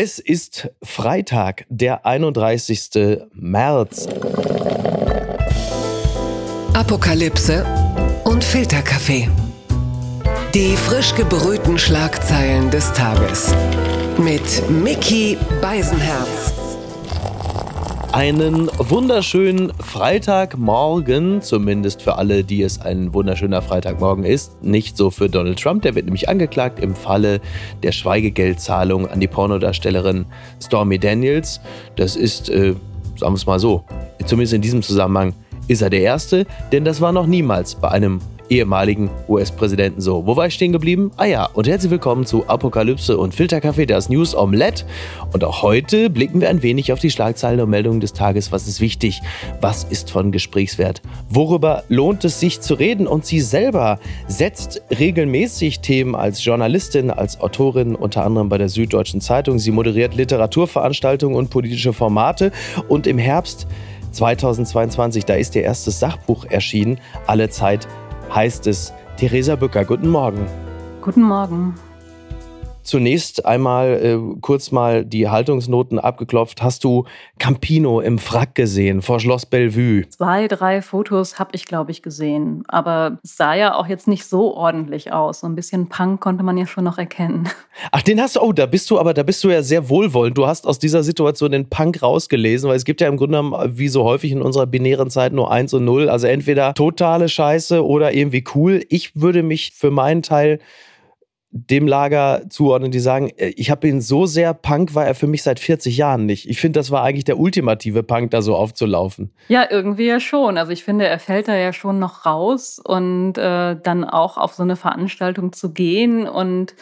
Es ist Freitag, der 31. März. Apokalypse und Filterkaffee. Die frisch gebrühten Schlagzeilen des Tages. Mit Mickey Beisenherz. Einen wunderschönen Freitagmorgen, zumindest für alle, die es ein wunderschöner Freitagmorgen ist. Nicht so für Donald Trump, der wird nämlich angeklagt im Falle der Schweigegeldzahlung an die Pornodarstellerin Stormy Daniels. Das ist, äh, sagen wir es mal so, zumindest in diesem Zusammenhang ist er der Erste, denn das war noch niemals bei einem ehemaligen US-Präsidenten so. Wo war ich stehen geblieben? Ah ja, und herzlich willkommen zu Apokalypse und Filterkaffee, das News Omelette. Und auch heute blicken wir ein wenig auf die Schlagzeilen und Meldungen des Tages. Was ist wichtig? Was ist von Gesprächswert? Worüber lohnt es sich zu reden? Und sie selber setzt regelmäßig Themen als Journalistin, als Autorin, unter anderem bei der Süddeutschen Zeitung. Sie moderiert Literaturveranstaltungen und politische Formate. Und im Herbst 2022, da ist ihr erstes Sachbuch erschienen, Alle Zeit heißt es Theresa Bücker. Guten Morgen. Guten Morgen. Zunächst einmal äh, kurz mal die Haltungsnoten abgeklopft. Hast du Campino im Frack gesehen vor Schloss Bellevue? Zwei, drei Fotos habe ich, glaube ich, gesehen. Aber es sah ja auch jetzt nicht so ordentlich aus. So ein bisschen Punk konnte man ja schon noch erkennen. Ach, den hast du, oh, da bist du, aber da bist du ja sehr wohlwollend. Du hast aus dieser Situation den Punk rausgelesen, weil es gibt ja im Grunde genommen, wie so häufig in unserer binären Zeit, nur eins und null. Also entweder totale Scheiße oder irgendwie cool. Ich würde mich für meinen Teil dem Lager zuordnen, die sagen, äh, ich habe ihn so sehr Punk war er für mich seit 40 Jahren nicht. Ich finde, das war eigentlich der ultimative Punk, da so aufzulaufen. Ja, irgendwie ja schon. Also ich finde, er fällt da ja schon noch raus und äh, dann auch auf so eine Veranstaltung zu gehen und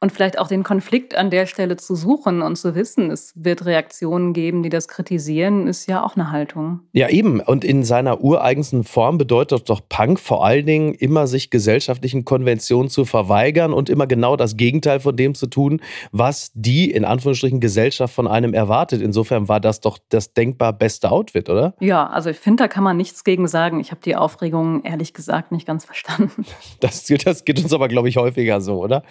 und vielleicht auch den Konflikt an der Stelle zu suchen und zu wissen, es wird Reaktionen geben, die das kritisieren, ist ja auch eine Haltung. Ja, eben. Und in seiner ureigensten Form bedeutet doch Punk vor allen Dingen immer sich gesellschaftlichen Konventionen zu verweigern und immer genau das Gegenteil von dem zu tun, was die in Anführungsstrichen Gesellschaft von einem erwartet. Insofern war das doch das denkbar beste Outfit, oder? Ja, also ich finde, da kann man nichts gegen sagen. Ich habe die Aufregung ehrlich gesagt nicht ganz verstanden. Das, das geht uns aber, glaube ich, häufiger so, oder?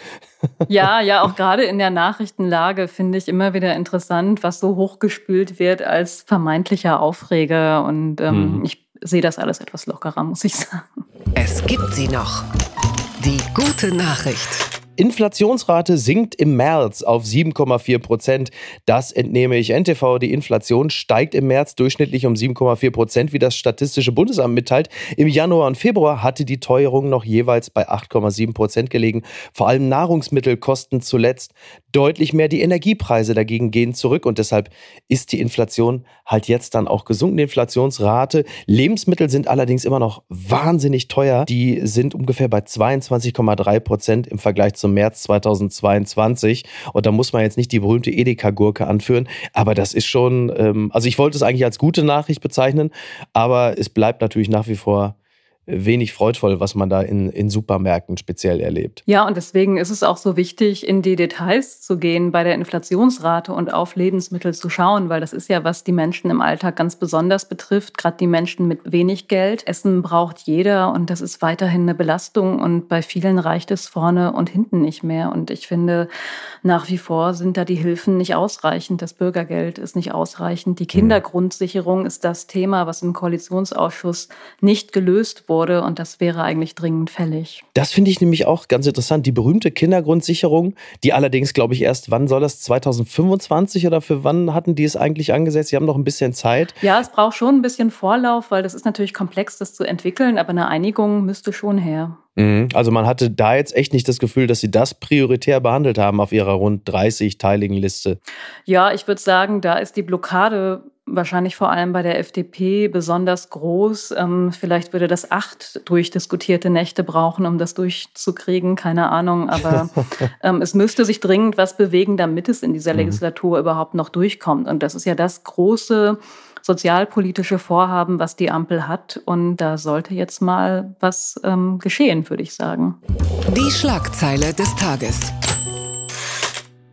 Ja. Ja, ja, auch gerade in der Nachrichtenlage finde ich immer wieder interessant, was so hochgespült wird als vermeintlicher Aufreger. Und ähm, mhm. ich sehe das alles etwas lockerer, muss ich sagen. Es gibt sie noch. Die gute Nachricht. Inflationsrate sinkt im März auf 7,4 Prozent. Das entnehme ich NTV. Die Inflation steigt im März durchschnittlich um 7,4 Prozent, wie das Statistische Bundesamt mitteilt. Im Januar und Februar hatte die Teuerung noch jeweils bei 8,7 Prozent gelegen. Vor allem Nahrungsmittel kosten zuletzt deutlich mehr. Die Energiepreise dagegen gehen zurück und deshalb ist die Inflation halt jetzt dann auch gesunken. Die Inflationsrate. Lebensmittel sind allerdings immer noch wahnsinnig teuer. Die sind ungefähr bei 22,3 Prozent im Vergleich zum zum März 2022. Und da muss man jetzt nicht die berühmte Edeka-Gurke anführen, aber das ist schon, ähm, also ich wollte es eigentlich als gute Nachricht bezeichnen, aber es bleibt natürlich nach wie vor wenig freudvoll, was man da in, in Supermärkten speziell erlebt. Ja, und deswegen ist es auch so wichtig, in die Details zu gehen bei der Inflationsrate und auf Lebensmittel zu schauen, weil das ist ja, was die Menschen im Alltag ganz besonders betrifft, gerade die Menschen mit wenig Geld. Essen braucht jeder und das ist weiterhin eine Belastung und bei vielen reicht es vorne und hinten nicht mehr. Und ich finde, nach wie vor sind da die Hilfen nicht ausreichend. Das Bürgergeld ist nicht ausreichend. Die hm. Kindergrundsicherung ist das Thema, was im Koalitionsausschuss nicht gelöst wurde wurde und das wäre eigentlich dringend fällig. Das finde ich nämlich auch ganz interessant. Die berühmte Kindergrundsicherung, die allerdings, glaube ich, erst, wann soll das, 2025 oder für wann hatten die es eigentlich angesetzt? Sie haben noch ein bisschen Zeit. Ja, es braucht schon ein bisschen Vorlauf, weil das ist natürlich komplex, das zu entwickeln, aber eine Einigung müsste schon her. Mhm. Also man hatte da jetzt echt nicht das Gefühl, dass sie das prioritär behandelt haben auf ihrer rund 30-teiligen Liste. Ja, ich würde sagen, da ist die Blockade wahrscheinlich vor allem bei der FDP besonders groß. Ähm, vielleicht würde das acht durchdiskutierte Nächte brauchen, um das durchzukriegen, keine Ahnung. Aber ähm, es müsste sich dringend was bewegen, damit es in dieser mhm. Legislatur überhaupt noch durchkommt. Und das ist ja das große sozialpolitische Vorhaben, was die Ampel hat. Und da sollte jetzt mal was ähm, geschehen, würde ich sagen. Die Schlagzeile des Tages.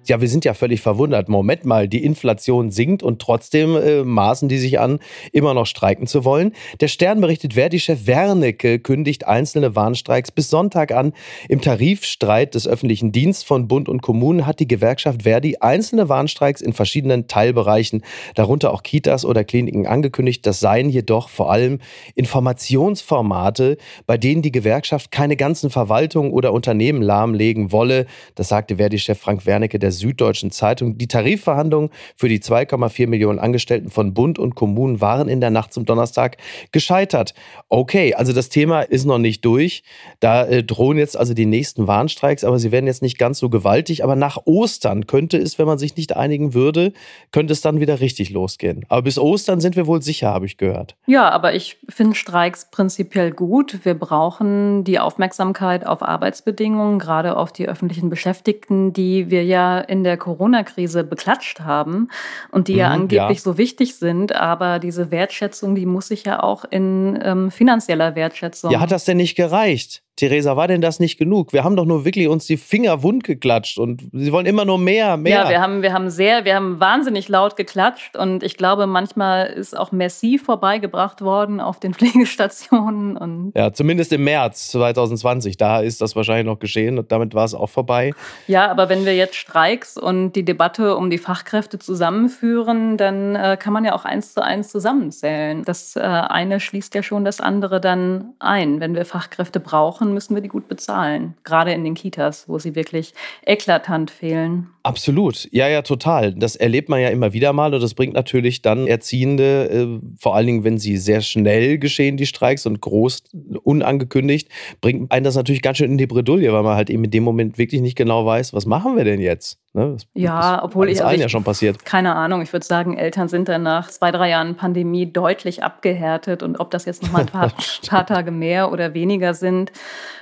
Ja, wir sind ja völlig verwundert. Moment mal, die Inflation sinkt und trotzdem äh, maßen die sich an, immer noch streiken zu wollen. Der Stern berichtet, Verdi-Chef Wernicke kündigt einzelne Warnstreiks bis Sonntag an. Im Tarifstreit des öffentlichen Dienstes von Bund und Kommunen hat die Gewerkschaft Verdi einzelne Warnstreiks in verschiedenen Teilbereichen, darunter auch Kitas oder Kliniken, angekündigt. Das seien jedoch vor allem Informationsformate, bei denen die Gewerkschaft keine ganzen Verwaltungen oder Unternehmen lahmlegen wolle. Das sagte Verdi-Chef Frank Wernicke der Süddeutschen Zeitung. Die Tarifverhandlungen für die 2,4 Millionen Angestellten von Bund und Kommunen waren in der Nacht zum Donnerstag gescheitert. Okay, also das Thema ist noch nicht durch. Da äh, drohen jetzt also die nächsten Warnstreiks, aber sie werden jetzt nicht ganz so gewaltig. Aber nach Ostern könnte es, wenn man sich nicht einigen würde, könnte es dann wieder richtig losgehen. Aber bis Ostern sind wir wohl sicher, habe ich gehört. Ja, aber ich finde Streiks prinzipiell gut. Wir brauchen die Aufmerksamkeit auf Arbeitsbedingungen, gerade auf die öffentlichen Beschäftigten, die wir ja in der Corona-Krise beklatscht haben und die mhm, ja angeblich ja. so wichtig sind. Aber diese Wertschätzung, die muss sich ja auch in ähm, finanzieller Wertschätzung. Ja, hat das denn nicht gereicht? Theresa, war denn das nicht genug? Wir haben doch nur wirklich uns die Finger wund geklatscht und sie wollen immer nur mehr, mehr. Ja, wir haben, wir haben sehr, wir haben wahnsinnig laut geklatscht und ich glaube, manchmal ist auch Merci vorbeigebracht worden auf den Pflegestationen. Und ja, zumindest im März 2020, da ist das wahrscheinlich noch geschehen und damit war es auch vorbei. Ja, aber wenn wir jetzt Streiks und die Debatte um die Fachkräfte zusammenführen, dann äh, kann man ja auch eins zu eins zusammenzählen. Das äh, eine schließt ja schon das andere dann ein. Wenn wir Fachkräfte brauchen, machen, müssen wir die gut bezahlen. Gerade in den Kitas, wo sie wirklich eklatant fehlen. Absolut. Ja, ja, total. Das erlebt man ja immer wieder mal und das bringt natürlich dann Erziehende, äh, vor allen Dingen, wenn sie sehr schnell geschehen, die Streiks und groß, unangekündigt, bringt einen das natürlich ganz schön in die Bredouille, weil man halt eben in dem Moment wirklich nicht genau weiß, was machen wir denn jetzt? Ne? Das, ja, das obwohl ich. Also allen ja schon passiert. Keine Ahnung. Ich würde sagen, Eltern sind dann nach zwei, drei Jahren Pandemie deutlich abgehärtet und ob das jetzt noch mal ein paar, paar Tage mehr oder weniger sind.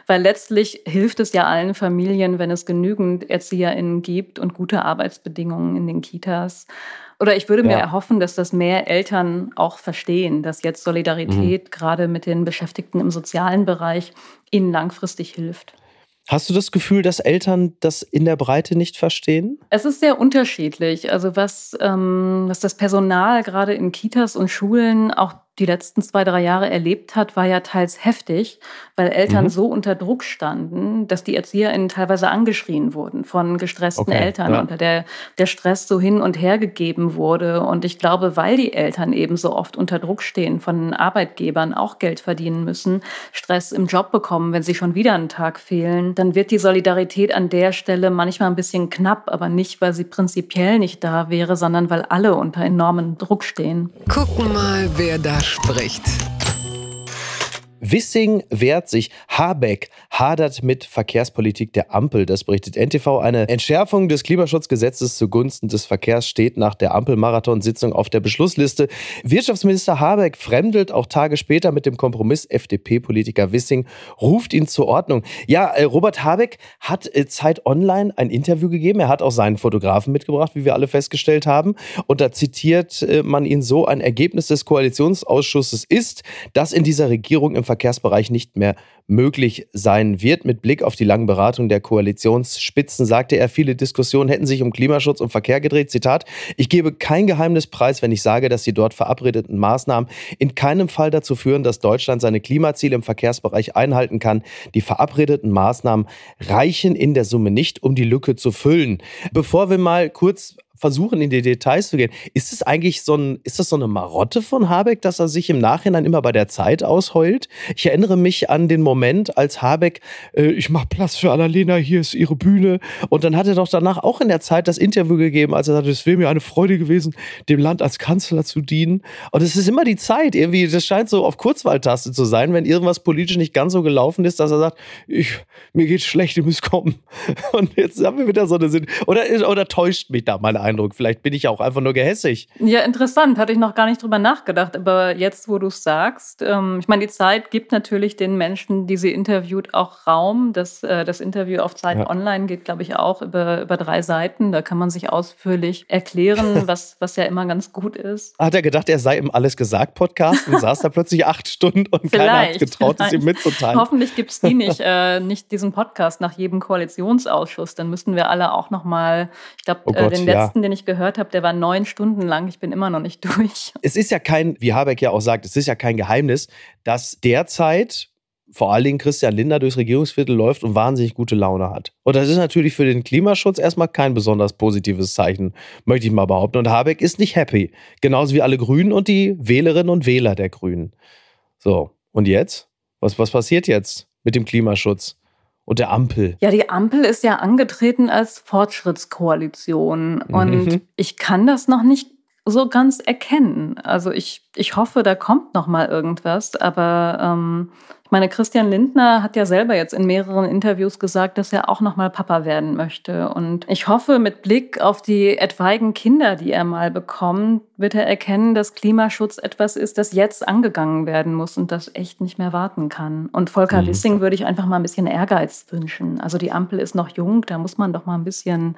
Weil letztlich hilft es ja allen Familien, wenn es genügend ErzieherInnen gibt und gute Arbeitsbedingungen in den Kitas. Oder ich würde mir ja. erhoffen, dass das mehr Eltern auch verstehen, dass jetzt Solidarität mhm. gerade mit den Beschäftigten im sozialen Bereich ihnen langfristig hilft. Hast du das Gefühl, dass Eltern das in der Breite nicht verstehen? Es ist sehr unterschiedlich. Also was, ähm, was das Personal gerade in Kitas und Schulen auch die letzten zwei, drei Jahre erlebt hat, war ja teils heftig, weil Eltern mhm. so unter Druck standen, dass die ErzieherInnen teilweise angeschrien wurden von gestressten okay, Eltern ja. und der, der Stress so hin und her gegeben wurde. Und ich glaube, weil die Eltern eben so oft unter Druck stehen, von Arbeitgebern auch Geld verdienen müssen, Stress im Job bekommen, wenn sie schon wieder einen Tag fehlen, dann wird die Solidarität an der Stelle manchmal ein bisschen knapp, aber nicht, weil sie prinzipiell nicht da wäre, sondern weil alle unter enormem Druck stehen. Gucken mal, wer da spricht. Wissing wehrt sich. Habeck hadert mit Verkehrspolitik der Ampel. Das berichtet NTV. Eine Entschärfung des Klimaschutzgesetzes zugunsten des Verkehrs steht nach der Ampel-Marathon-Sitzung auf der Beschlussliste. Wirtschaftsminister Habeck fremdelt auch Tage später mit dem Kompromiss. FDP-Politiker Wissing ruft ihn zur Ordnung. Ja, äh, Robert Habeck hat äh, Zeit Online ein Interview gegeben. Er hat auch seinen Fotografen mitgebracht, wie wir alle festgestellt haben. Und da zitiert äh, man ihn so: Ein Ergebnis des Koalitionsausschusses ist, dass in dieser Regierung im Verkehrsbereich nicht mehr möglich sein wird. Mit Blick auf die langen Beratungen der Koalitionsspitzen sagte er, viele Diskussionen hätten sich um Klimaschutz und Verkehr gedreht. Zitat, ich gebe kein Geheimnis preis, wenn ich sage, dass die dort verabredeten Maßnahmen in keinem Fall dazu führen, dass Deutschland seine Klimaziele im Verkehrsbereich einhalten kann. Die verabredeten Maßnahmen reichen in der Summe nicht, um die Lücke zu füllen. Bevor wir mal kurz versuchen, in die Details zu gehen. Ist es eigentlich so ein, ist das so eine Marotte von Habeck, dass er sich im Nachhinein immer bei der Zeit ausheult? Ich erinnere mich an den Moment, als Habeck, äh, ich mache Platz für Annalena, hier ist ihre Bühne. Und dann hat er doch danach auch in der Zeit das Interview gegeben, als er sagte, es wäre mir eine Freude gewesen, dem Land als Kanzler zu dienen. Und es ist immer die Zeit, irgendwie, das scheint so auf Kurzwahltaste zu sein, wenn irgendwas politisch nicht ganz so gelaufen ist, dass er sagt, ich, mir geht schlecht, ihr müsst kommen. Und jetzt haben wir wieder so eine Sinn. Oder, oder täuscht mich da meine Eindruck. Vielleicht bin ich ja auch einfach nur gehässig. Ja, interessant. Hatte ich noch gar nicht drüber nachgedacht. Aber jetzt, wo du es sagst, ähm, ich meine, die Zeit gibt natürlich den Menschen, die sie interviewt, auch Raum. Das, äh, das Interview auf Zeit ja. Online geht, glaube ich, auch über, über drei Seiten. Da kann man sich ausführlich erklären, was, was ja immer ganz gut ist. Hat er gedacht, er sei im Alles gesagt Podcast und saß da plötzlich acht Stunden und vielleicht, keiner hat getraut, es ihm mitzuteilen. Hoffentlich gibt es die nicht, äh, nicht diesen Podcast nach jedem Koalitionsausschuss. Dann müssten wir alle auch noch mal, ich glaube, oh äh, den letzten, ja. den ich gehört habe, der war neun Stunden lang. Ich bin immer noch nicht durch. Es ist ja kein, wie Habeck ja auch sagt, es ist ja kein Geheimnis, dass derzeit vor allen Dingen Christian Lindner durchs Regierungsviertel läuft und wahnsinnig gute Laune hat. Und das ist natürlich für den Klimaschutz erstmal kein besonders positives Zeichen, möchte ich mal behaupten. Und Habeck ist nicht happy. Genauso wie alle Grünen und die Wählerinnen und Wähler der Grünen. So, und jetzt? Was, was passiert jetzt mit dem Klimaschutz? Und der Ampel. Ja, die Ampel ist ja angetreten als Fortschrittskoalition. Mhm. Und ich kann das noch nicht so ganz erkennen. Also ich, ich hoffe, da kommt noch mal irgendwas. Aber ähm, meine, Christian Lindner hat ja selber jetzt in mehreren Interviews gesagt, dass er auch noch mal Papa werden möchte. Und ich hoffe, mit Blick auf die etwaigen Kinder, die er mal bekommt, wird er erkennen, dass Klimaschutz etwas ist, das jetzt angegangen werden muss und das echt nicht mehr warten kann. Und Volker mhm. Wissing würde ich einfach mal ein bisschen Ehrgeiz wünschen. Also die Ampel ist noch jung, da muss man doch mal ein bisschen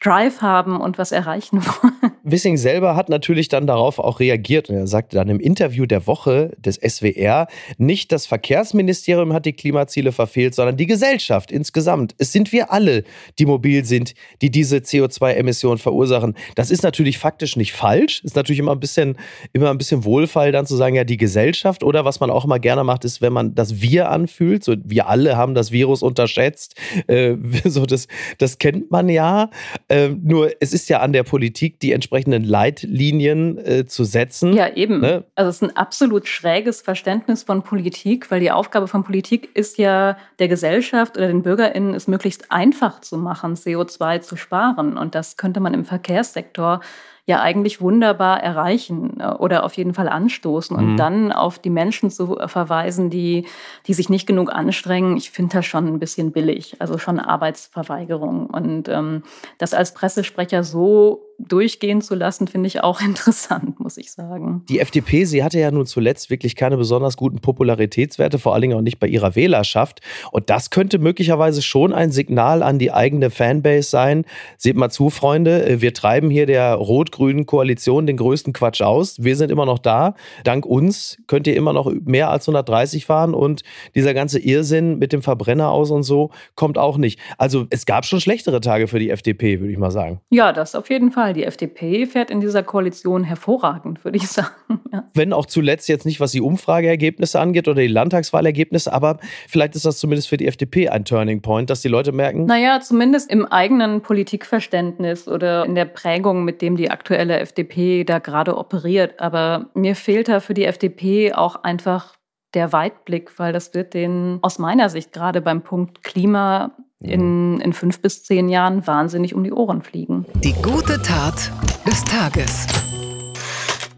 Drive haben und was erreichen wollen. Wissing selber hat natürlich dann darauf auch reagiert und er sagte dann im Interview der Woche des SWR, nicht das Verkehrsministerium hat die Klimaziele verfehlt, sondern die Gesellschaft insgesamt. Es sind wir alle, die mobil sind, die diese CO2-Emissionen verursachen. Das ist natürlich faktisch nicht falsch. Ist natürlich immer ein bisschen, immer ein bisschen Wohlfall dann zu sagen, ja, die Gesellschaft oder was man auch immer gerne macht, ist, wenn man das Wir anfühlt. So, wir alle haben das Virus unterschätzt. Äh, so, das, das kennt man ja. Ähm, nur es ist ja an der Politik, die entsprechenden Leitlinien äh, zu setzen. Ja, eben. Ne? Also es ist ein absolut schräges Verständnis von Politik, weil die Aufgabe von Politik ist ja, der Gesellschaft oder den BürgerInnen es möglichst einfach zu machen, CO2 zu sparen. Und das könnte man im Verkehrssektor ja eigentlich wunderbar erreichen äh, oder auf jeden Fall anstoßen und mhm. dann auf die Menschen zu verweisen, die, die sich nicht genug anstrengen. Ich finde das schon ein bisschen billig, also schon Arbeitsverweigerung. Und ähm, das als Pressesprecher so durchgehen zu lassen, finde ich auch interessant, muss ich sagen. Die FDP, sie hatte ja nun zuletzt wirklich keine besonders guten Popularitätswerte, vor allen Dingen auch nicht bei ihrer Wählerschaft. Und das könnte möglicherweise schon ein Signal an die eigene Fanbase sein. Seht mal zu, Freunde, wir treiben hier der rot-grünen Koalition den größten Quatsch aus. Wir sind immer noch da. Dank uns könnt ihr immer noch mehr als 130 fahren und dieser ganze Irrsinn mit dem Verbrenner aus und so kommt auch nicht. Also es gab schon schlechtere Tage für die FDP, würde ich mal sagen. Ja, das auf jeden Fall. Die FDP fährt in dieser Koalition hervorragend, würde ich sagen. Ja. Wenn auch zuletzt jetzt nicht, was die Umfrageergebnisse angeht oder die Landtagswahlergebnisse, aber vielleicht ist das zumindest für die FDP ein Turning Point, dass die Leute merken. Naja, zumindest im eigenen Politikverständnis oder in der Prägung, mit dem die aktuelle FDP da gerade operiert. Aber mir fehlt da für die FDP auch einfach der Weitblick, weil das wird den aus meiner Sicht gerade beim Punkt Klima in, in fünf bis zehn Jahren wahnsinnig um die Ohren fliegen. Die gute Tat des Tages.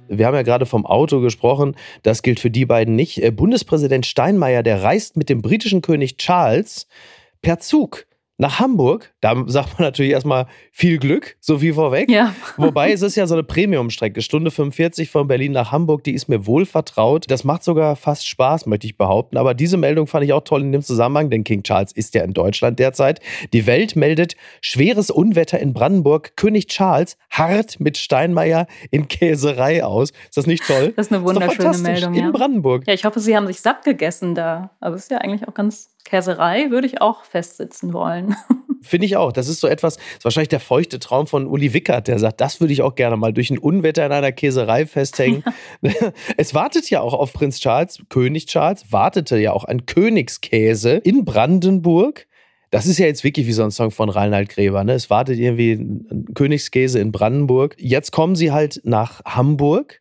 Wir haben ja gerade vom Auto gesprochen. Das gilt für die beiden nicht. Äh, Bundespräsident Steinmeier, der reist mit dem britischen König Charles per Zug nach Hamburg, da sagt man natürlich erstmal viel Glück, so wie vorweg. Ja. Wobei es ist ja so eine Premium-Strecke, Stunde 45 von Berlin nach Hamburg, die ist mir wohl vertraut. Das macht sogar fast Spaß, möchte ich behaupten. Aber diese Meldung fand ich auch toll in dem Zusammenhang, denn King Charles ist ja in Deutschland derzeit. Die Welt meldet schweres Unwetter in Brandenburg. König Charles hart mit Steinmeier in Käserei aus. Ist das nicht toll? Das ist eine wunderschöne ist Meldung. Ja. In Brandenburg. Ja, ich hoffe, Sie haben sich satt gegessen da. Aber es ist ja eigentlich auch ganz Käserei würde ich auch festsitzen wollen. Finde ich auch. Das ist so etwas, das ist wahrscheinlich der feuchte Traum von Uli Wickert, der sagt, das würde ich auch gerne mal durch ein Unwetter in einer Käserei festhängen. Es wartet ja auch auf Prinz Charles, König Charles, wartete ja auch ein Königskäse in Brandenburg. Das ist ja jetzt wirklich wie so ein Song von Reinhard Gräber. Ne? Es wartet irgendwie ein Königskäse in Brandenburg. Jetzt kommen sie halt nach Hamburg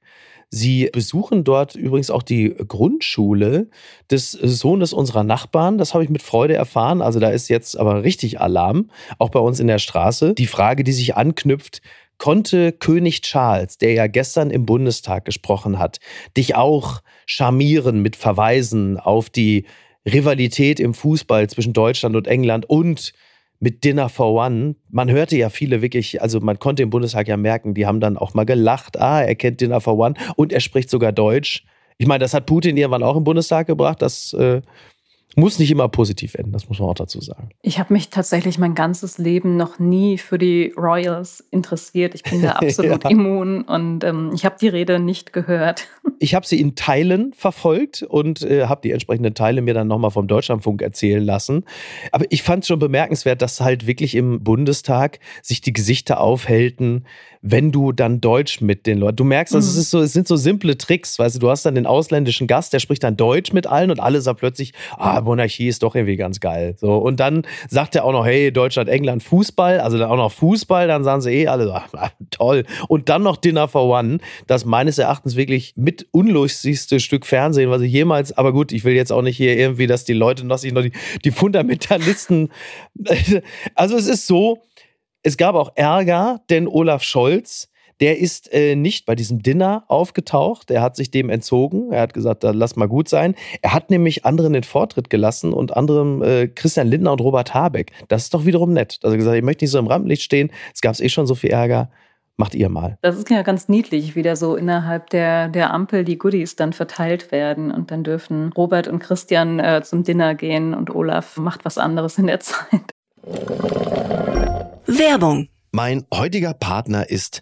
Sie besuchen dort übrigens auch die Grundschule des Sohnes unserer Nachbarn. Das habe ich mit Freude erfahren. Also da ist jetzt aber richtig Alarm, auch bei uns in der Straße. Die Frage, die sich anknüpft, konnte König Charles, der ja gestern im Bundestag gesprochen hat, dich auch charmieren mit Verweisen auf die Rivalität im Fußball zwischen Deutschland und England und mit Dinner for One. Man hörte ja viele wirklich, also man konnte im Bundestag ja merken, die haben dann auch mal gelacht. Ah, er kennt Dinner for One und er spricht sogar Deutsch. Ich meine, das hat Putin irgendwann auch im Bundestag gebracht. Das äh, muss nicht immer positiv enden, das muss man auch dazu sagen. Ich habe mich tatsächlich mein ganzes Leben noch nie für die Royals interessiert. Ich bin da absolut ja. immun und ähm, ich habe die Rede nicht gehört. Ich habe sie in Teilen verfolgt und äh, habe die entsprechenden Teile mir dann nochmal vom Deutschlandfunk erzählen lassen. Aber ich fand es schon bemerkenswert, dass halt wirklich im Bundestag sich die Gesichter aufhellten, wenn du dann Deutsch mit den Leuten. Du merkst, also mhm. es, ist so, es sind so simple Tricks, weißt du, du hast dann den ausländischen Gast, der spricht dann Deutsch mit allen und alle sagen plötzlich, ah, Monarchie ist doch irgendwie ganz geil. So, und dann sagt er auch noch, hey, Deutschland, England, Fußball, also dann auch noch Fußball, dann sagen sie eh alle, ah, toll. Und dann noch Dinner for One, das meines Erachtens wirklich mit unlustigste Stück Fernsehen, was ich jemals, aber gut, ich will jetzt auch nicht hier irgendwie, dass die Leute noch sich noch die, die Fundamentalisten, also es ist so, es gab auch Ärger, denn Olaf Scholz, der ist äh, nicht bei diesem Dinner aufgetaucht. Er hat sich dem entzogen. Er hat gesagt, lass mal gut sein. Er hat nämlich anderen den Vortritt gelassen und anderem äh, Christian Lindner und Robert Habeck. Das ist doch wiederum nett. Also gesagt, ich möchte nicht so im Rampenlicht stehen. Es gab eh schon so viel Ärger. Macht ihr mal. Das ist ja ganz niedlich, wie da so innerhalb der, der Ampel die Goodies dann verteilt werden. Und dann dürfen Robert und Christian äh, zum Dinner gehen und Olaf macht was anderes in der Zeit. Werbung. Mein heutiger Partner ist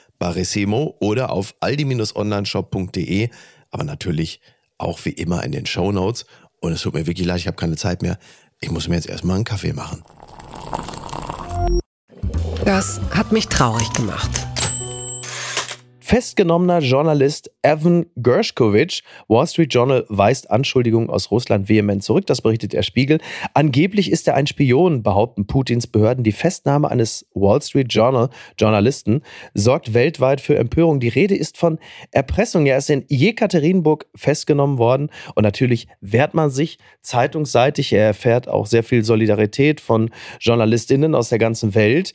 Barissimo oder auf aldi-onlineshop.de, aber natürlich auch wie immer in den Show Notes. Und es tut mir wirklich leid, ich habe keine Zeit mehr. Ich muss mir jetzt erstmal einen Kaffee machen. Das hat mich traurig gemacht. Festgenommener Journalist Evan Gershkovich. Wall Street Journal weist Anschuldigungen aus Russland vehement zurück. Das berichtet der Spiegel. Angeblich ist er ein Spion, behaupten Putins Behörden. Die Festnahme eines Wall Street Journal Journalisten sorgt weltweit für Empörung. Die Rede ist von Erpressung. Er ist in Jekaterinburg festgenommen worden. Und natürlich wehrt man sich zeitungsseitig. Er erfährt auch sehr viel Solidarität von Journalistinnen aus der ganzen Welt.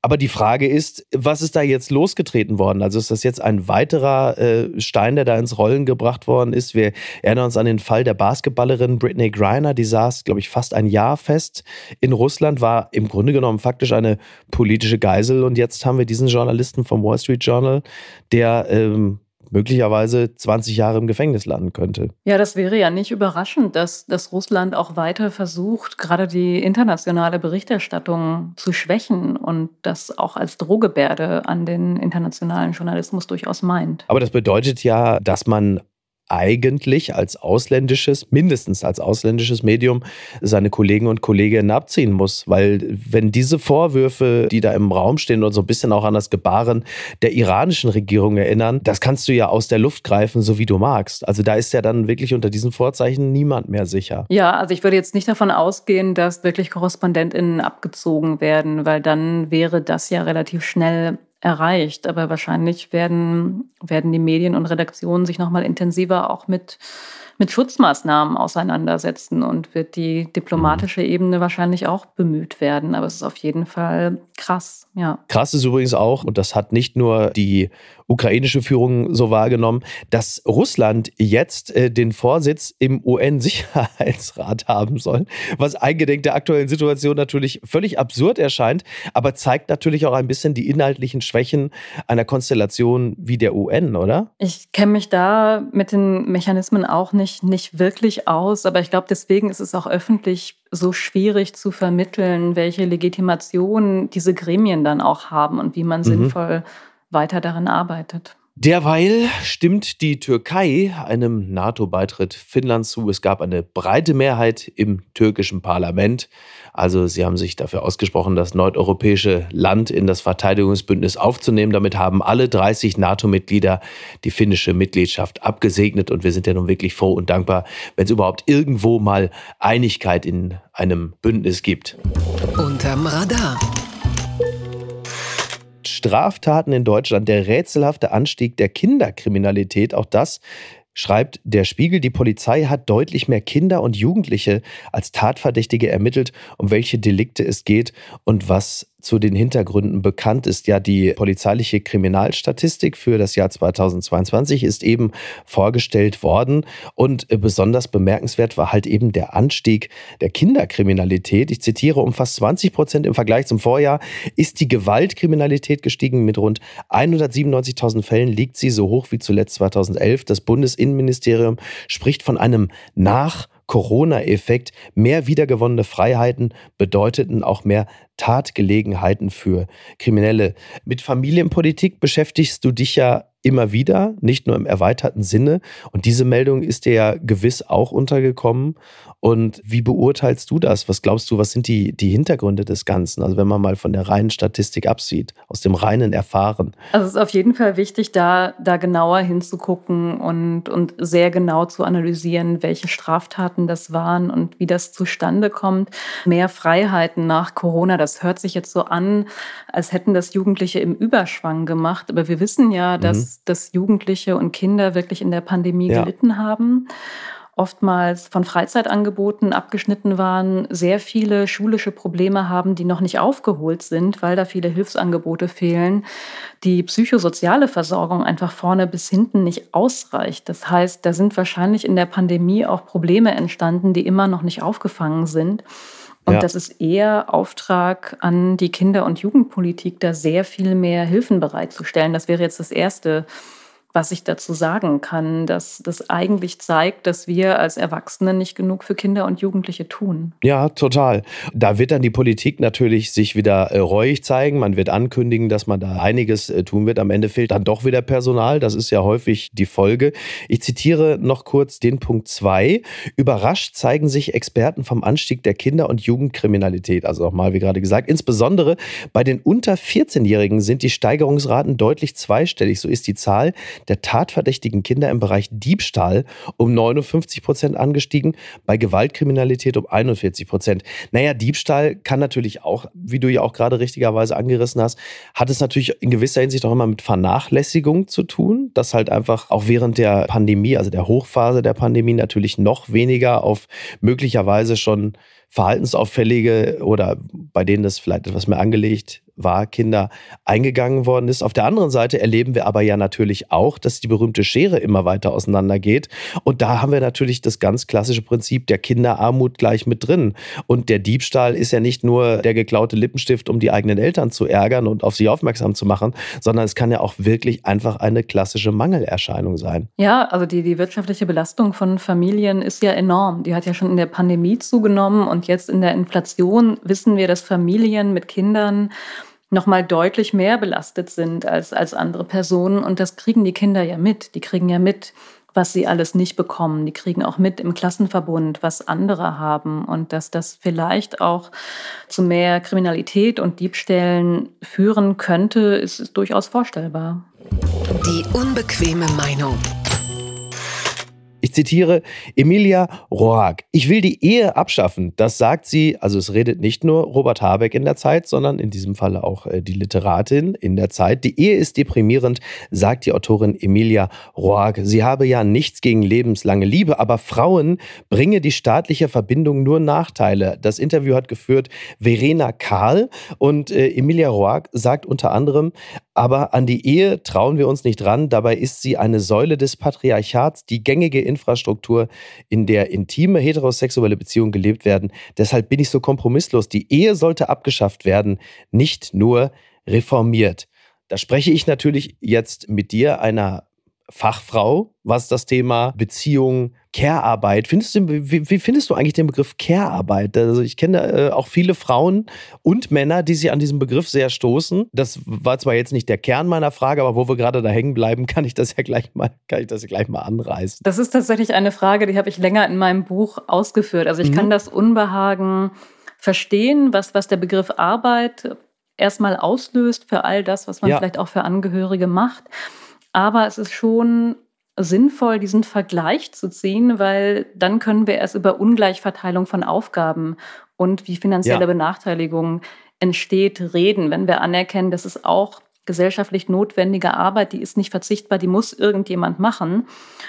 Aber die Frage ist, was ist da jetzt losgetreten worden? Also ist das jetzt ein weiterer äh, Stein, der da ins Rollen gebracht worden ist? Wir erinnern uns an den Fall der Basketballerin Britney Griner, die saß, glaube ich, fast ein Jahr fest in Russland, war im Grunde genommen faktisch eine politische Geisel. Und jetzt haben wir diesen Journalisten vom Wall Street Journal, der ähm, möglicherweise 20 Jahre im Gefängnis landen könnte. Ja, das wäre ja nicht überraschend, dass, dass Russland auch weiter versucht, gerade die internationale Berichterstattung zu schwächen und das auch als Drohgebärde an den internationalen Journalismus durchaus meint. Aber das bedeutet ja, dass man eigentlich als ausländisches, mindestens als ausländisches Medium, seine Kollegen und Kolleginnen abziehen muss. Weil wenn diese Vorwürfe, die da im Raum stehen und so ein bisschen auch an das Gebaren der iranischen Regierung erinnern, das kannst du ja aus der Luft greifen, so wie du magst. Also da ist ja dann wirklich unter diesen Vorzeichen niemand mehr sicher. Ja, also ich würde jetzt nicht davon ausgehen, dass wirklich KorrespondentInnen abgezogen werden, weil dann wäre das ja relativ schnell erreicht. Aber wahrscheinlich werden, werden die Medien und Redaktionen sich nochmal intensiver auch mit, mit Schutzmaßnahmen auseinandersetzen und wird die diplomatische Ebene wahrscheinlich auch bemüht werden. Aber es ist auf jeden Fall krass, ja. Krass ist übrigens auch, und das hat nicht nur die ukrainische Führung so wahrgenommen, dass Russland jetzt äh, den Vorsitz im UN-Sicherheitsrat haben soll, was eingedenk der aktuellen Situation natürlich völlig absurd erscheint, aber zeigt natürlich auch ein bisschen die inhaltlichen Schwächen einer Konstellation wie der UN, oder? Ich kenne mich da mit den Mechanismen auch nicht, nicht wirklich aus, aber ich glaube, deswegen ist es auch öffentlich so schwierig zu vermitteln, welche Legitimation diese Gremien dann auch haben und wie man mhm. sinnvoll weiter daran arbeitet. Derweil stimmt die Türkei einem NATO-Beitritt Finnlands zu. Es gab eine breite Mehrheit im türkischen Parlament. Also sie haben sich dafür ausgesprochen, das nordeuropäische Land in das Verteidigungsbündnis aufzunehmen. Damit haben alle 30 NATO-Mitglieder die finnische Mitgliedschaft abgesegnet. Und wir sind ja nun wirklich froh und dankbar, wenn es überhaupt irgendwo mal Einigkeit in einem Bündnis gibt. Unterm Radar. Straftaten in Deutschland, der rätselhafte Anstieg der Kinderkriminalität, auch das schreibt der Spiegel, die Polizei hat deutlich mehr Kinder und Jugendliche als Tatverdächtige ermittelt, um welche Delikte es geht und was zu den Hintergründen bekannt ist. Ja, die polizeiliche Kriminalstatistik für das Jahr 2022 ist eben vorgestellt worden und äh, besonders bemerkenswert war halt eben der Anstieg der Kinderkriminalität. Ich zitiere, um fast 20 Prozent im Vergleich zum Vorjahr ist die Gewaltkriminalität gestiegen. Mit rund 197.000 Fällen liegt sie so hoch wie zuletzt 2011. Das Bundesinnenministerium spricht von einem Nach- Corona-Effekt. Mehr wiedergewonnene Freiheiten bedeuteten auch mehr Tatgelegenheiten für Kriminelle. Mit Familienpolitik beschäftigst du dich ja immer wieder, nicht nur im erweiterten Sinne. Und diese Meldung ist dir ja gewiss auch untergekommen. Und wie beurteilst du das? Was glaubst du, was sind die, die Hintergründe des Ganzen? Also wenn man mal von der reinen Statistik absieht, aus dem reinen Erfahren. Also es ist auf jeden Fall wichtig, da, da genauer hinzugucken und, und sehr genau zu analysieren, welche Straftaten das waren und wie das zustande kommt. Mehr Freiheiten nach Corona, das hört sich jetzt so an, als hätten das Jugendliche im Überschwang gemacht. Aber wir wissen ja, dass, mhm. Dass Jugendliche und Kinder wirklich in der Pandemie ja. gelitten haben oftmals von Freizeitangeboten abgeschnitten waren, sehr viele schulische Probleme haben, die noch nicht aufgeholt sind, weil da viele Hilfsangebote fehlen, die psychosoziale Versorgung einfach vorne bis hinten nicht ausreicht. Das heißt, da sind wahrscheinlich in der Pandemie auch Probleme entstanden, die immer noch nicht aufgefangen sind. Und ja. das ist eher Auftrag an die Kinder- und Jugendpolitik, da sehr viel mehr Hilfen bereitzustellen. Das wäre jetzt das Erste, was ich dazu sagen kann, dass das eigentlich zeigt, dass wir als Erwachsene nicht genug für Kinder und Jugendliche tun. Ja, total. Da wird dann die Politik natürlich sich wieder äh, reuig zeigen. Man wird ankündigen, dass man da einiges äh, tun wird. Am Ende fehlt dann doch wieder Personal. Das ist ja häufig die Folge. Ich zitiere noch kurz den Punkt 2. Überrascht zeigen sich Experten vom Anstieg der Kinder- und Jugendkriminalität. Also nochmal, wie gerade gesagt, insbesondere bei den unter 14-Jährigen sind die Steigerungsraten deutlich zweistellig. So ist die Zahl der tatverdächtigen Kinder im Bereich Diebstahl um 59 Prozent angestiegen, bei Gewaltkriminalität um 41 Prozent. Naja, Diebstahl kann natürlich auch, wie du ja auch gerade richtigerweise angerissen hast, hat es natürlich in gewisser Hinsicht auch immer mit Vernachlässigung zu tun, dass halt einfach auch während der Pandemie, also der Hochphase der Pandemie, natürlich noch weniger auf möglicherweise schon verhaltensauffällige oder bei denen das vielleicht etwas mehr angelegt war, Kinder eingegangen worden ist. Auf der anderen Seite erleben wir aber ja natürlich auch, dass die berühmte Schere immer weiter auseinandergeht. Und da haben wir natürlich das ganz klassische Prinzip der Kinderarmut gleich mit drin. Und der Diebstahl ist ja nicht nur der geklaute Lippenstift, um die eigenen Eltern zu ärgern und auf sie aufmerksam zu machen, sondern es kann ja auch wirklich einfach eine klassische Mangelerscheinung sein. Ja, also die, die wirtschaftliche Belastung von Familien ist ja enorm. Die hat ja schon in der Pandemie zugenommen und jetzt in der Inflation wissen wir, dass Familien mit Kindern nochmal deutlich mehr belastet sind als, als andere Personen. Und das kriegen die Kinder ja mit. Die kriegen ja mit, was sie alles nicht bekommen. Die kriegen auch mit im Klassenverbund, was andere haben. Und dass das vielleicht auch zu mehr Kriminalität und Diebstählen führen könnte, ist durchaus vorstellbar. Die unbequeme Meinung. Ich zitiere Emilia Roark. Ich will die Ehe abschaffen. Das sagt sie, also es redet nicht nur Robert Habeck in der Zeit, sondern in diesem Falle auch äh, die Literatin in der Zeit. Die Ehe ist deprimierend, sagt die Autorin Emilia Roark. Sie habe ja nichts gegen lebenslange Liebe, aber Frauen bringe die staatliche Verbindung nur Nachteile. Das Interview hat geführt Verena Karl und äh, Emilia Roark sagt unter anderem, aber an die Ehe trauen wir uns nicht ran. Dabei ist sie eine Säule des Patriarchats, die gängige Infrastruktur, in der intime heterosexuelle Beziehungen gelebt werden. Deshalb bin ich so kompromisslos. Die Ehe sollte abgeschafft werden, nicht nur reformiert. Da spreche ich natürlich jetzt mit dir, einer Fachfrau, was das Thema Beziehung, Care-Arbeit. Findest du, wie, wie, findest du eigentlich den Begriff Care-Arbeit? Also ich kenne äh, auch viele Frauen und Männer, die sich an diesem Begriff sehr stoßen. Das war zwar jetzt nicht der Kern meiner Frage, aber wo wir gerade da hängen bleiben, kann ich das ja gleich mal, kann ich das ja gleich mal anreißen. Das ist tatsächlich eine Frage, die habe ich länger in meinem Buch ausgeführt. Also ich mhm. kann das Unbehagen verstehen, was, was der Begriff Arbeit erstmal auslöst für all das, was man ja. vielleicht auch für Angehörige macht. Aber es ist schon sinnvoll, diesen Vergleich zu ziehen, weil dann können wir erst über Ungleichverteilung von Aufgaben und wie finanzielle ja. Benachteiligung entsteht, reden, wenn wir anerkennen, dass es auch gesellschaftlich notwendige Arbeit, die ist nicht verzichtbar, die muss irgendjemand machen.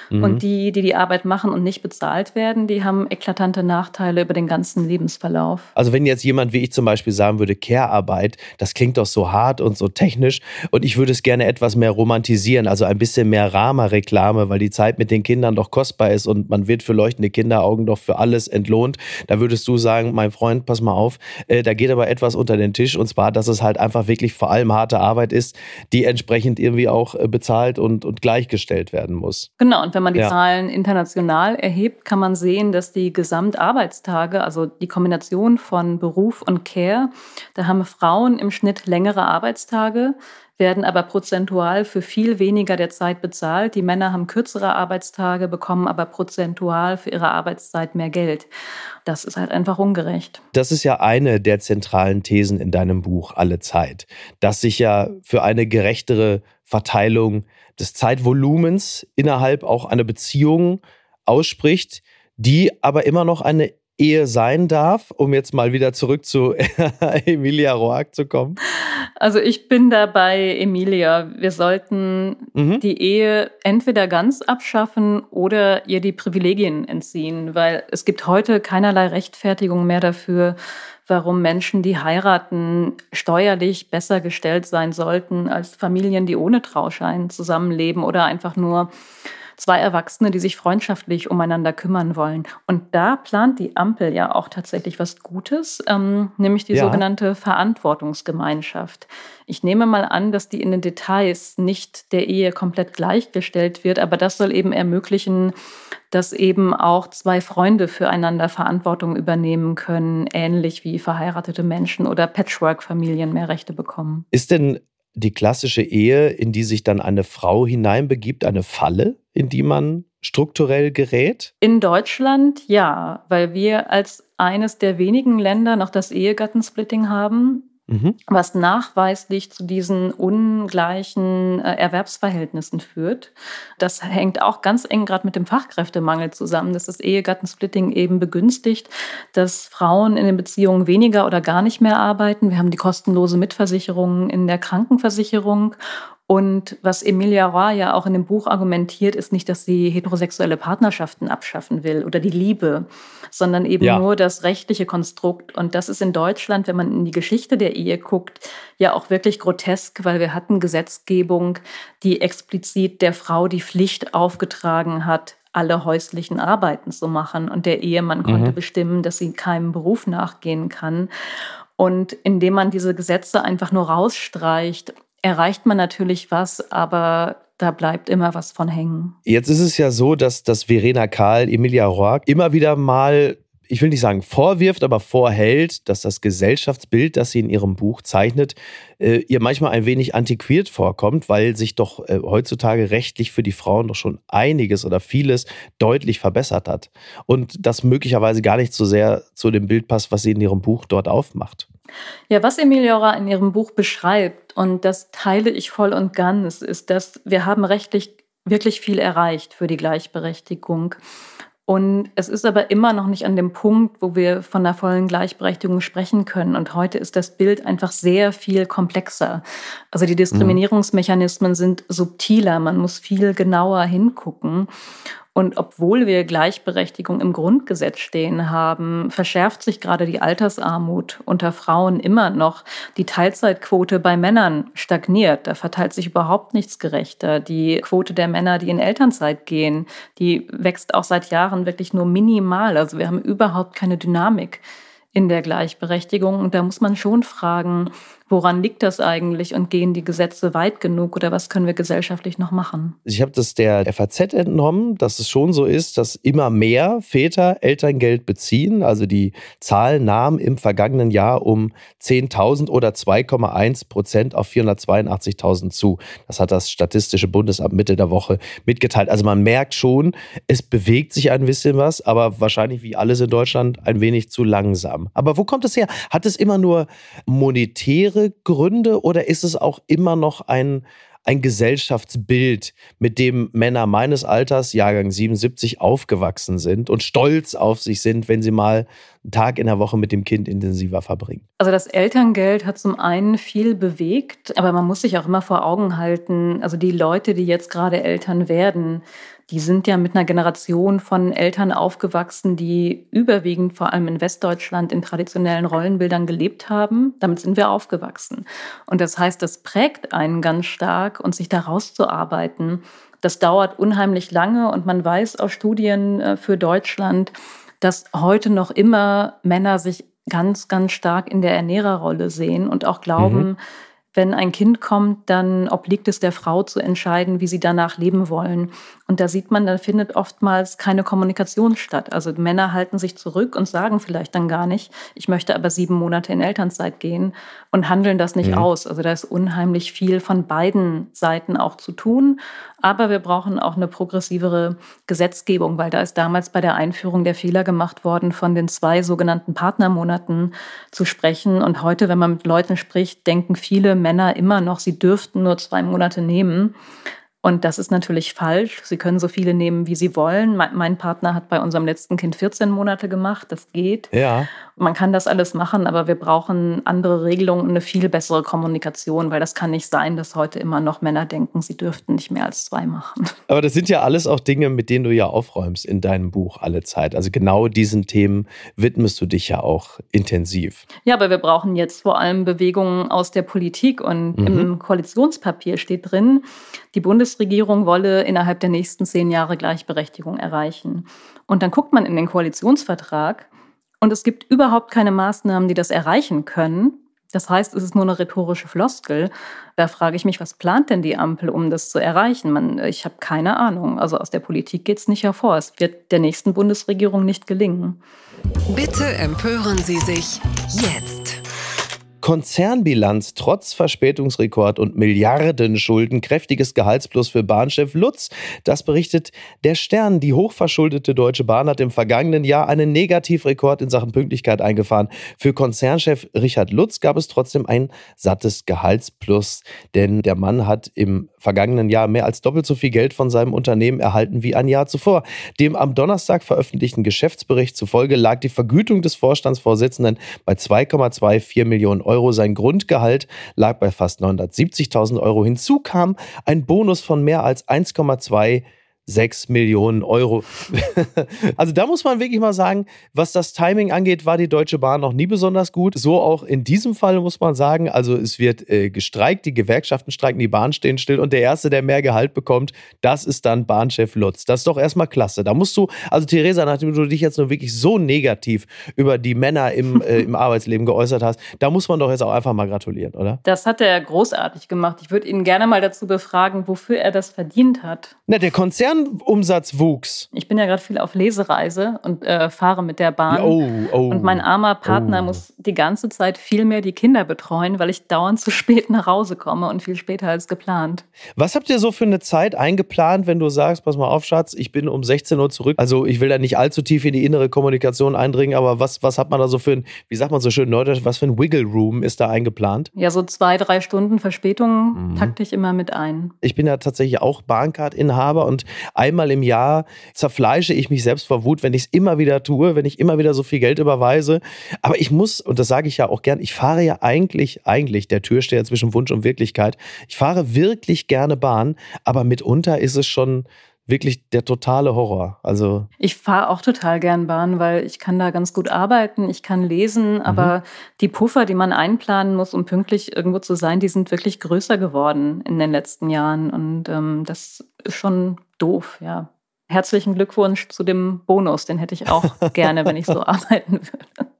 Mhm. Und die, die die Arbeit machen und nicht bezahlt werden, die haben eklatante Nachteile über den ganzen Lebensverlauf. Also wenn jetzt jemand wie ich zum Beispiel sagen würde, Care-Arbeit, das klingt doch so hart und so technisch und ich würde es gerne etwas mehr romantisieren, also ein bisschen mehr Rama-Reklame, weil die Zeit mit den Kindern doch kostbar ist und man wird für leuchtende Kinderaugen doch für alles entlohnt. Da würdest du sagen, mein Freund, pass mal auf, äh, da geht aber etwas unter den Tisch und zwar, dass es halt einfach wirklich vor allem harte Arbeit ist, ist, die entsprechend irgendwie auch äh, bezahlt und, und gleichgestellt werden muss. Genau, und wenn man die ja. Zahlen international erhebt, kann man sehen, dass die Gesamtarbeitstage, also die Kombination von Beruf und Care, da haben Frauen im Schnitt längere Arbeitstage, werden aber prozentual für viel weniger der Zeit bezahlt. Die Männer haben kürzere Arbeitstage, bekommen aber prozentual für ihre Arbeitszeit mehr Geld. Das ist halt einfach ungerecht. Das ist ja eine der zentralen Thesen in deinem Buch Alle Zeit, dass sich ja für eine gerechtere Verteilung des Zeitvolumens innerhalb auch einer Beziehung ausspricht, die aber immer noch eine Ehe sein darf, um jetzt mal wieder zurück zu Emilia Roark zu kommen? Also ich bin da bei Emilia. Wir sollten mhm. die Ehe entweder ganz abschaffen oder ihr die Privilegien entziehen, weil es gibt heute keinerlei Rechtfertigung mehr dafür, warum Menschen, die heiraten, steuerlich besser gestellt sein sollten als Familien, die ohne Trauschein zusammenleben oder einfach nur zwei Erwachsene, die sich freundschaftlich umeinander kümmern wollen. Und da plant die Ampel ja auch tatsächlich was Gutes, ähm, nämlich die ja. sogenannte Verantwortungsgemeinschaft. Ich nehme mal an, dass die in den Details nicht der Ehe komplett gleichgestellt wird, aber das soll eben ermöglichen, dass eben auch zwei Freunde füreinander Verantwortung übernehmen können, ähnlich wie verheiratete Menschen oder Patchwork-Familien mehr Rechte bekommen. Ist denn die klassische Ehe, in die sich dann eine Frau hineinbegibt, eine Falle, in die man strukturell gerät? In Deutschland ja, weil wir als eines der wenigen Länder noch das Ehegattensplitting haben mhm. was nachweislich zu diesen ungleichen äh, Erwerbsverhältnissen führt. Das hängt auch ganz eng gerade mit dem Fachkräftemangel zusammen, dass das Ehegattensplitting eben begünstigt, dass Frauen in den Beziehungen weniger oder gar nicht mehr arbeiten. Wir haben die kostenlose Mitversicherung in der Krankenversicherung und was Emilia Roy ja auch in dem Buch argumentiert, ist nicht, dass sie heterosexuelle Partnerschaften abschaffen will oder die Liebe, sondern eben ja. nur das rechtliche Konstrukt. Und das ist in Deutschland, wenn man in die Geschichte der Ehe guckt, ja auch wirklich grotesk, weil wir hatten Gesetzgebung, die explizit der Frau die Pflicht aufgetragen hat, alle häuslichen Arbeiten zu machen. Und der Ehemann mhm. konnte bestimmen, dass sie keinem Beruf nachgehen kann. Und indem man diese Gesetze einfach nur rausstreicht erreicht man natürlich was, aber da bleibt immer was von hängen. Jetzt ist es ja so, dass, dass Verena Karl, Emilia Roark immer wieder mal ich will nicht sagen vorwirft, aber vorhält, dass das Gesellschaftsbild, das sie in ihrem Buch zeichnet, äh, ihr manchmal ein wenig antiquiert vorkommt, weil sich doch äh, heutzutage rechtlich für die Frauen doch schon einiges oder vieles deutlich verbessert hat. Und das möglicherweise gar nicht so sehr zu dem Bild passt, was sie in ihrem Buch dort aufmacht. Ja, was Emiliora in ihrem Buch beschreibt, und das teile ich voll und ganz, ist, dass wir haben rechtlich wirklich viel erreicht für die Gleichberechtigung. Und es ist aber immer noch nicht an dem Punkt, wo wir von der vollen Gleichberechtigung sprechen können. Und heute ist das Bild einfach sehr viel komplexer. Also die Diskriminierungsmechanismen sind subtiler. Man muss viel genauer hingucken. Und obwohl wir Gleichberechtigung im Grundgesetz stehen haben, verschärft sich gerade die Altersarmut unter Frauen immer noch. Die Teilzeitquote bei Männern stagniert. Da verteilt sich überhaupt nichts gerechter. Die Quote der Männer, die in Elternzeit gehen, die wächst auch seit Jahren wirklich nur minimal. Also wir haben überhaupt keine Dynamik in der Gleichberechtigung. Und da muss man schon fragen, woran liegt das eigentlich und gehen die Gesetze weit genug oder was können wir gesellschaftlich noch machen? Ich habe das der FAZ entnommen, dass es schon so ist, dass immer mehr Väter Elterngeld beziehen. Also die Zahl nahm im vergangenen Jahr um 10.000 oder 2,1 Prozent auf 482.000 zu. Das hat das Statistische Bundesamt Mitte der Woche mitgeteilt. Also man merkt schon, es bewegt sich ein bisschen was, aber wahrscheinlich wie alles in Deutschland ein wenig zu langsam. Aber wo kommt es her? Hat es immer nur monetäre andere Gründe oder ist es auch immer noch ein, ein Gesellschaftsbild, mit dem Männer meines Alters, Jahrgang 77, aufgewachsen sind und stolz auf sich sind, wenn sie mal einen Tag in der Woche mit dem Kind intensiver verbringen? Also das Elterngeld hat zum einen viel bewegt, aber man muss sich auch immer vor Augen halten, also die Leute, die jetzt gerade Eltern werden, die sind ja mit einer Generation von Eltern aufgewachsen, die überwiegend vor allem in Westdeutschland in traditionellen Rollenbildern gelebt haben. Damit sind wir aufgewachsen. Und das heißt, das prägt einen ganz stark und sich da rauszuarbeiten, das dauert unheimlich lange und man weiß aus Studien äh, für Deutschland, dass heute noch immer Männer sich ganz, ganz stark in der Ernährerrolle sehen und auch glauben, mhm wenn ein Kind kommt, dann obliegt es der Frau zu entscheiden, wie sie danach leben wollen. Und da sieht man, da findet oftmals keine Kommunikation statt. Also Männer halten sich zurück und sagen vielleicht dann gar nicht, ich möchte aber sieben Monate in Elternzeit gehen und handeln das nicht mhm. aus. Also da ist unheimlich viel von beiden Seiten auch zu tun. Aber wir brauchen auch eine progressivere Gesetzgebung, weil da ist damals bei der Einführung der Fehler gemacht worden, von den zwei sogenannten Partnermonaten zu sprechen. Und heute, wenn man mit Leuten spricht, denken viele Männer immer noch, sie dürften nur zwei Monate nehmen. Und das ist natürlich falsch. Sie können so viele nehmen, wie Sie wollen. Mein Partner hat bei unserem letzten Kind 14 Monate gemacht. Das geht. Ja. Man kann das alles machen, aber wir brauchen andere Regelungen und eine viel bessere Kommunikation, weil das kann nicht sein, dass heute immer noch Männer denken, sie dürften nicht mehr als zwei machen. Aber das sind ja alles auch Dinge, mit denen du ja aufräumst in deinem Buch alle Zeit. Also genau diesen Themen widmest du dich ja auch intensiv. Ja, aber wir brauchen jetzt vor allem Bewegungen aus der Politik und mhm. im Koalitionspapier steht drin, die Bundesregierung wolle innerhalb der nächsten zehn Jahre Gleichberechtigung erreichen. Und dann guckt man in den Koalitionsvertrag und es gibt überhaupt keine Maßnahmen, die das erreichen können. Das heißt, es ist nur eine rhetorische Floskel. Da frage ich mich, was plant denn die Ampel, um das zu erreichen? Man, ich habe keine Ahnung. Also aus der Politik geht es nicht hervor. Es wird der nächsten Bundesregierung nicht gelingen. Bitte empören Sie sich jetzt. Konzernbilanz trotz Verspätungsrekord und Milliardenschulden, kräftiges Gehaltsplus für Bahnchef Lutz. Das berichtet der Stern. Die hochverschuldete Deutsche Bahn hat im vergangenen Jahr einen Negativrekord in Sachen Pünktlichkeit eingefahren. Für Konzernchef Richard Lutz gab es trotzdem ein sattes Gehaltsplus, denn der Mann hat im vergangenen Jahr mehr als doppelt so viel Geld von seinem Unternehmen erhalten wie ein Jahr zuvor. Dem am Donnerstag veröffentlichten Geschäftsbericht zufolge lag die Vergütung des Vorstandsvorsitzenden bei 2,24 Millionen Euro. Sein Grundgehalt lag bei fast 970.000 Euro. Hinzu kam ein Bonus von mehr als 1,2 6 Millionen Euro. also da muss man wirklich mal sagen, was das Timing angeht, war die Deutsche Bahn noch nie besonders gut. So auch in diesem Fall muss man sagen, also es wird äh, gestreikt, die Gewerkschaften streiken, die Bahn stehen still und der Erste, der mehr Gehalt bekommt, das ist dann Bahnchef Lutz. Das ist doch erstmal klasse. Da musst du, also Theresa, nachdem du dich jetzt nur wirklich so negativ über die Männer im, äh, im Arbeitsleben geäußert hast, da muss man doch jetzt auch einfach mal gratulieren, oder? Das hat er großartig gemacht. Ich würde ihn gerne mal dazu befragen, wofür er das verdient hat. Na, der Konzern Bahnumsatz wuchs. Ich bin ja gerade viel auf Lesereise und äh, fahre mit der Bahn. Oh, oh. Und mein armer Partner Oh. muss die ganze Zeit viel mehr die Kinder betreuen, weil ich dauernd zu spät nach Hause komme und viel später als geplant. Was habt ihr so für eine Zeit eingeplant, wenn du sagst, pass mal auf, Schatz, ich bin um 16 Uhr zurück? Also ich will da nicht allzu tief in die innere Kommunikation eindringen, aber was, was hat man da so für ein, wie sagt man so schön neudeutsch, was für ein Wiggle Room ist da eingeplant? Ja, so zwei, drei Stunden Verspätung Mhm. takte ich immer mit ein. Ich bin ja tatsächlich auch Bahncard-Inhaber und einmal im Jahr zerfleische ich mich selbst vor Wut, wenn ich es immer wieder tue, wenn ich immer wieder so viel Geld überweise. Aber ich muss, und das sage ich ja auch gern, ich fahre ja eigentlich, eigentlich der Türsteher zwischen Wunsch und Wirklichkeit. Ich fahre wirklich gerne Bahn, aber mitunter ist es schon wirklich der totale Horror. Also Ich fahre auch total gern Bahn, weil ich kann da ganz gut arbeiten, ich kann Mhm. lesen, aber die Puffer, die man einplanen muss, um pünktlich irgendwo zu sein, die sind wirklich größer geworden in den letzten Jahren. Und ähm, das ist schon doof, ja. Herzlichen Glückwunsch zu dem Bonus, den hätte ich auch gerne, wenn ich so arbeiten würde.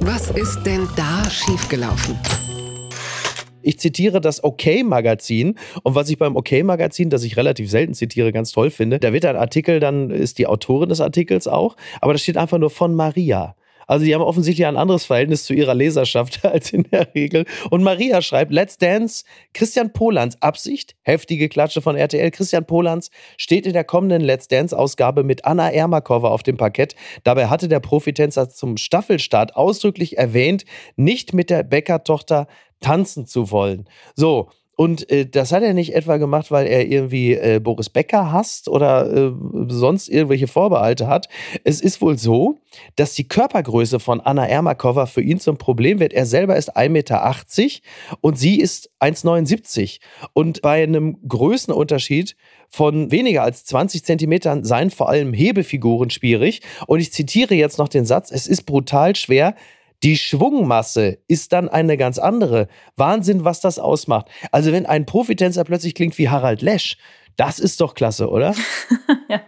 Was ist denn da schiefgelaufen? Ich zitiere das OK-Magazin und was ich beim OK-Magazin, das ich relativ selten zitiere, ganz toll finde, da wird ein Artikel, dann ist die Autorin des Artikels auch, aber da steht einfach nur von Maria. Also die haben offensichtlich ein anderes Verhältnis zu ihrer Leserschaft als in der Regel. Und Maria schreibt, Let's Dance, Christian Polans Absicht, heftige Klatsche von RTL. Christian Polans steht in der kommenden Let's Dance-Ausgabe mit Anna Ermakova auf dem Parkett. Dabei hatte der Profitänzer zum Staffelstart ausdrücklich erwähnt, nicht mit der Bäckertochter tanzen zu wollen. So. Und äh, das hat er nicht etwa gemacht, weil er irgendwie äh, Boris Becker hasst oder äh, sonst irgendwelche Vorbehalte hat. Es ist wohl so, dass die Körpergröße von Anna Ermakova für ihn zum Problem wird. Er selber ist 1,80 Meter und sie ist 1,79. Und bei einem Größenunterschied von weniger als 20 Zentimetern seien vor allem Hebefiguren schwierig. Und ich zitiere jetzt noch den Satz, es ist brutal schwer, die Schwungmasse ist dann eine ganz andere. Wahnsinn, was das ausmacht. Also wenn ein Profitänzer plötzlich klingt wie Harald Lesch, das ist doch klasse, oder? Ja.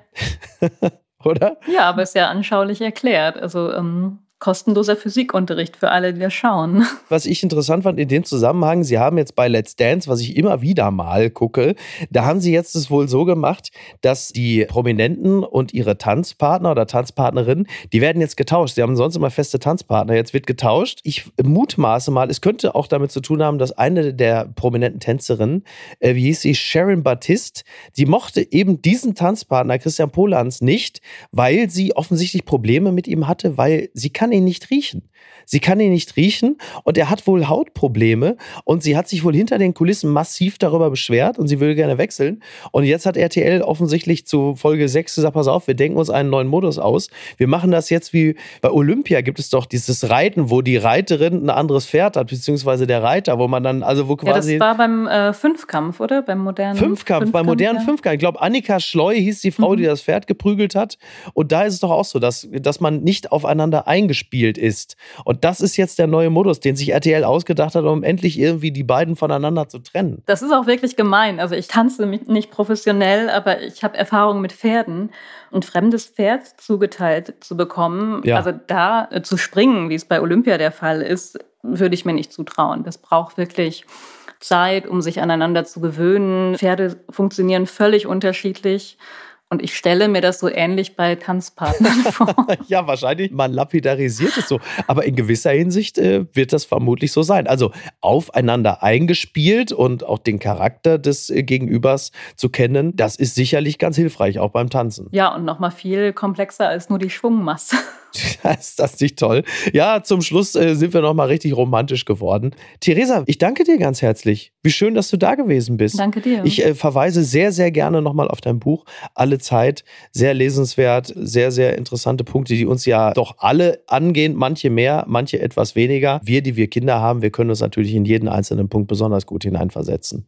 oder? Ja, aber ist ja anschaulich erklärt. Also ähm, kostenloser Physikunterricht für alle, die das schauen. Was ich interessant fand in dem Zusammenhang, Sie haben jetzt bei Let's Dance, was ich immer wieder mal gucke, da haben Sie jetzt es wohl so gemacht, dass die Prominenten und ihre Tanzpartner oder Tanzpartnerinnen, die werden jetzt getauscht. Sie haben sonst immer feste Tanzpartner, jetzt wird getauscht. Ich mutmaße mal, es könnte auch damit zu tun haben, dass eine der prominenten Tänzerinnen, äh, wie hieß sie, Sharon Baptiste, die mochte eben diesen Tanzpartner Christian Polans nicht, weil sie offensichtlich Probleme mit ihm hatte, weil sie kann ihn nicht riechen. Sie kann ihn nicht riechen und er hat wohl Hautprobleme und sie hat sich wohl hinter den Kulissen massiv darüber beschwert und sie würde gerne wechseln. Und jetzt hat RTL offensichtlich zu Folge 6 gesagt, pass auf, wir denken uns einen neuen Modus aus. Wir machen das jetzt wie bei Olympia gibt es doch dieses Reiten, wo die Reiterin ein anderes Pferd hat, beziehungsweise der Reiter, wo man dann, also wo Ja, das quasi... war beim äh, Fünfkampf, oder? Beim modernen Fünfkampf, beim modernen ja. Fünfkampf. Ich glaube, Annika Schleu hieß die Frau, Mhm. die das Pferd geprügelt hat. Und da ist es doch auch so, dass, dass man nicht aufeinander eingespielt ist. Und das ist jetzt der neue Modus, den sich RTL ausgedacht hat, um endlich irgendwie die beiden voneinander zu trennen. Das ist auch wirklich gemein. Also ich tanze nicht professionell, aber ich habe Erfahrung mit Pferden. Ein fremdes Pferd zugeteilt zu bekommen, Ja. also da äh, zu springen, wie es bei Olympia der Fall ist, würde ich mir nicht zutrauen. Das braucht wirklich Zeit, um sich aneinander zu gewöhnen. Pferde funktionieren völlig unterschiedlich. Und ich stelle mir das so ähnlich bei Tanzpartnern vor. ja, wahrscheinlich. Man lapidarisiert es so. Aber in gewisser Hinsicht äh, wird das vermutlich so sein. Also aufeinander eingespielt und auch den Charakter des äh, Gegenübers zu kennen, das ist sicherlich ganz hilfreich, auch beim Tanzen. Ja, und nochmal viel komplexer als nur die Schwungmasse. ist das nicht toll? Ja, zum Schluss äh, sind wir nochmal richtig romantisch geworden. Theresa, ich danke dir ganz herzlich. Wie schön, dass du da gewesen bist. Danke dir. Ich äh, verweise sehr, sehr gerne nochmal auf dein Buch. Alle Zeit. Sehr lesenswert, sehr, sehr interessante Punkte, die uns ja doch alle angehen. Manche mehr, manche etwas weniger. Wir, die wir Kinder haben, wir können uns natürlich in jeden einzelnen Punkt besonders gut hineinversetzen.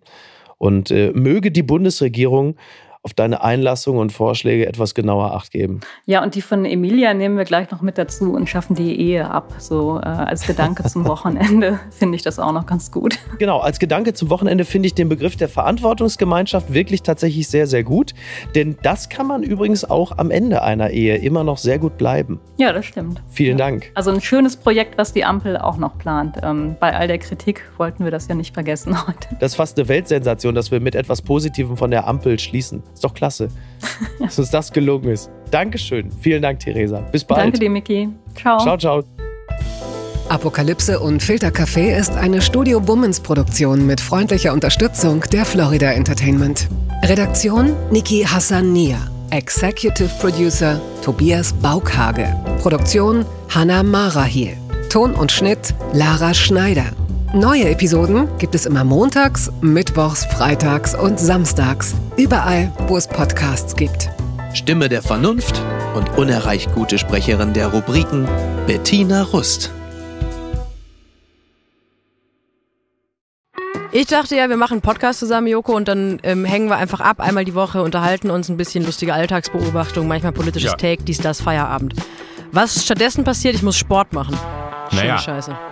Und äh, möge die Bundesregierung auf deine Einlassung und Vorschläge etwas genauer Acht geben. Ja, und die von Emilia nehmen wir gleich noch mit dazu und schaffen die Ehe ab. So äh, als Gedanke zum Wochenende finde ich das auch noch ganz gut. Genau, als Gedanke zum Wochenende finde ich den Begriff der Verantwortungsgemeinschaft wirklich tatsächlich sehr, sehr gut. Denn das kann man übrigens auch am Ende einer Ehe immer noch sehr gut bleiben. Ja, das stimmt. Vielen Dank. Also ein schönes Projekt, was die Ampel auch noch plant. Ähm, bei all der Kritik wollten wir das ja nicht vergessen heute. Das ist fast eine Weltsensation, dass wir mit etwas Positivem von der Ampel schließen. Ist doch klasse, dass uns das gelungen ist. Dankeschön. Vielen Dank, Theresa. Bis bald. Danke dir, Miki. Ciao. Ciao, ciao. Apokalypse und Filtercafé ist eine Studio Bummens Produktion mit freundlicher Unterstützung der Florida Entertainment. Redaktion Niki Hassania. Executive Producer Tobias Baukhage. Produktion Hanna Marahiel. Ton und Schnitt Lara Schneider. Neue Episoden gibt es immer montags, mittwochs, freitags und samstags. Überall, wo es Podcasts gibt. Stimme der Vernunft und unerreicht gute Sprecherin der Rubriken Bettina Rust. Ich dachte ja, wir machen einen Podcast zusammen, Joko, und dann ähm, hängen wir einfach ab, einmal die Woche, unterhalten uns ein bisschen lustige Alltagsbeobachtung, manchmal politisches Ja. Take, dies, das, Feierabend. Was stattdessen passiert, ich muss Sport machen. Schöne Naja. Scheiße.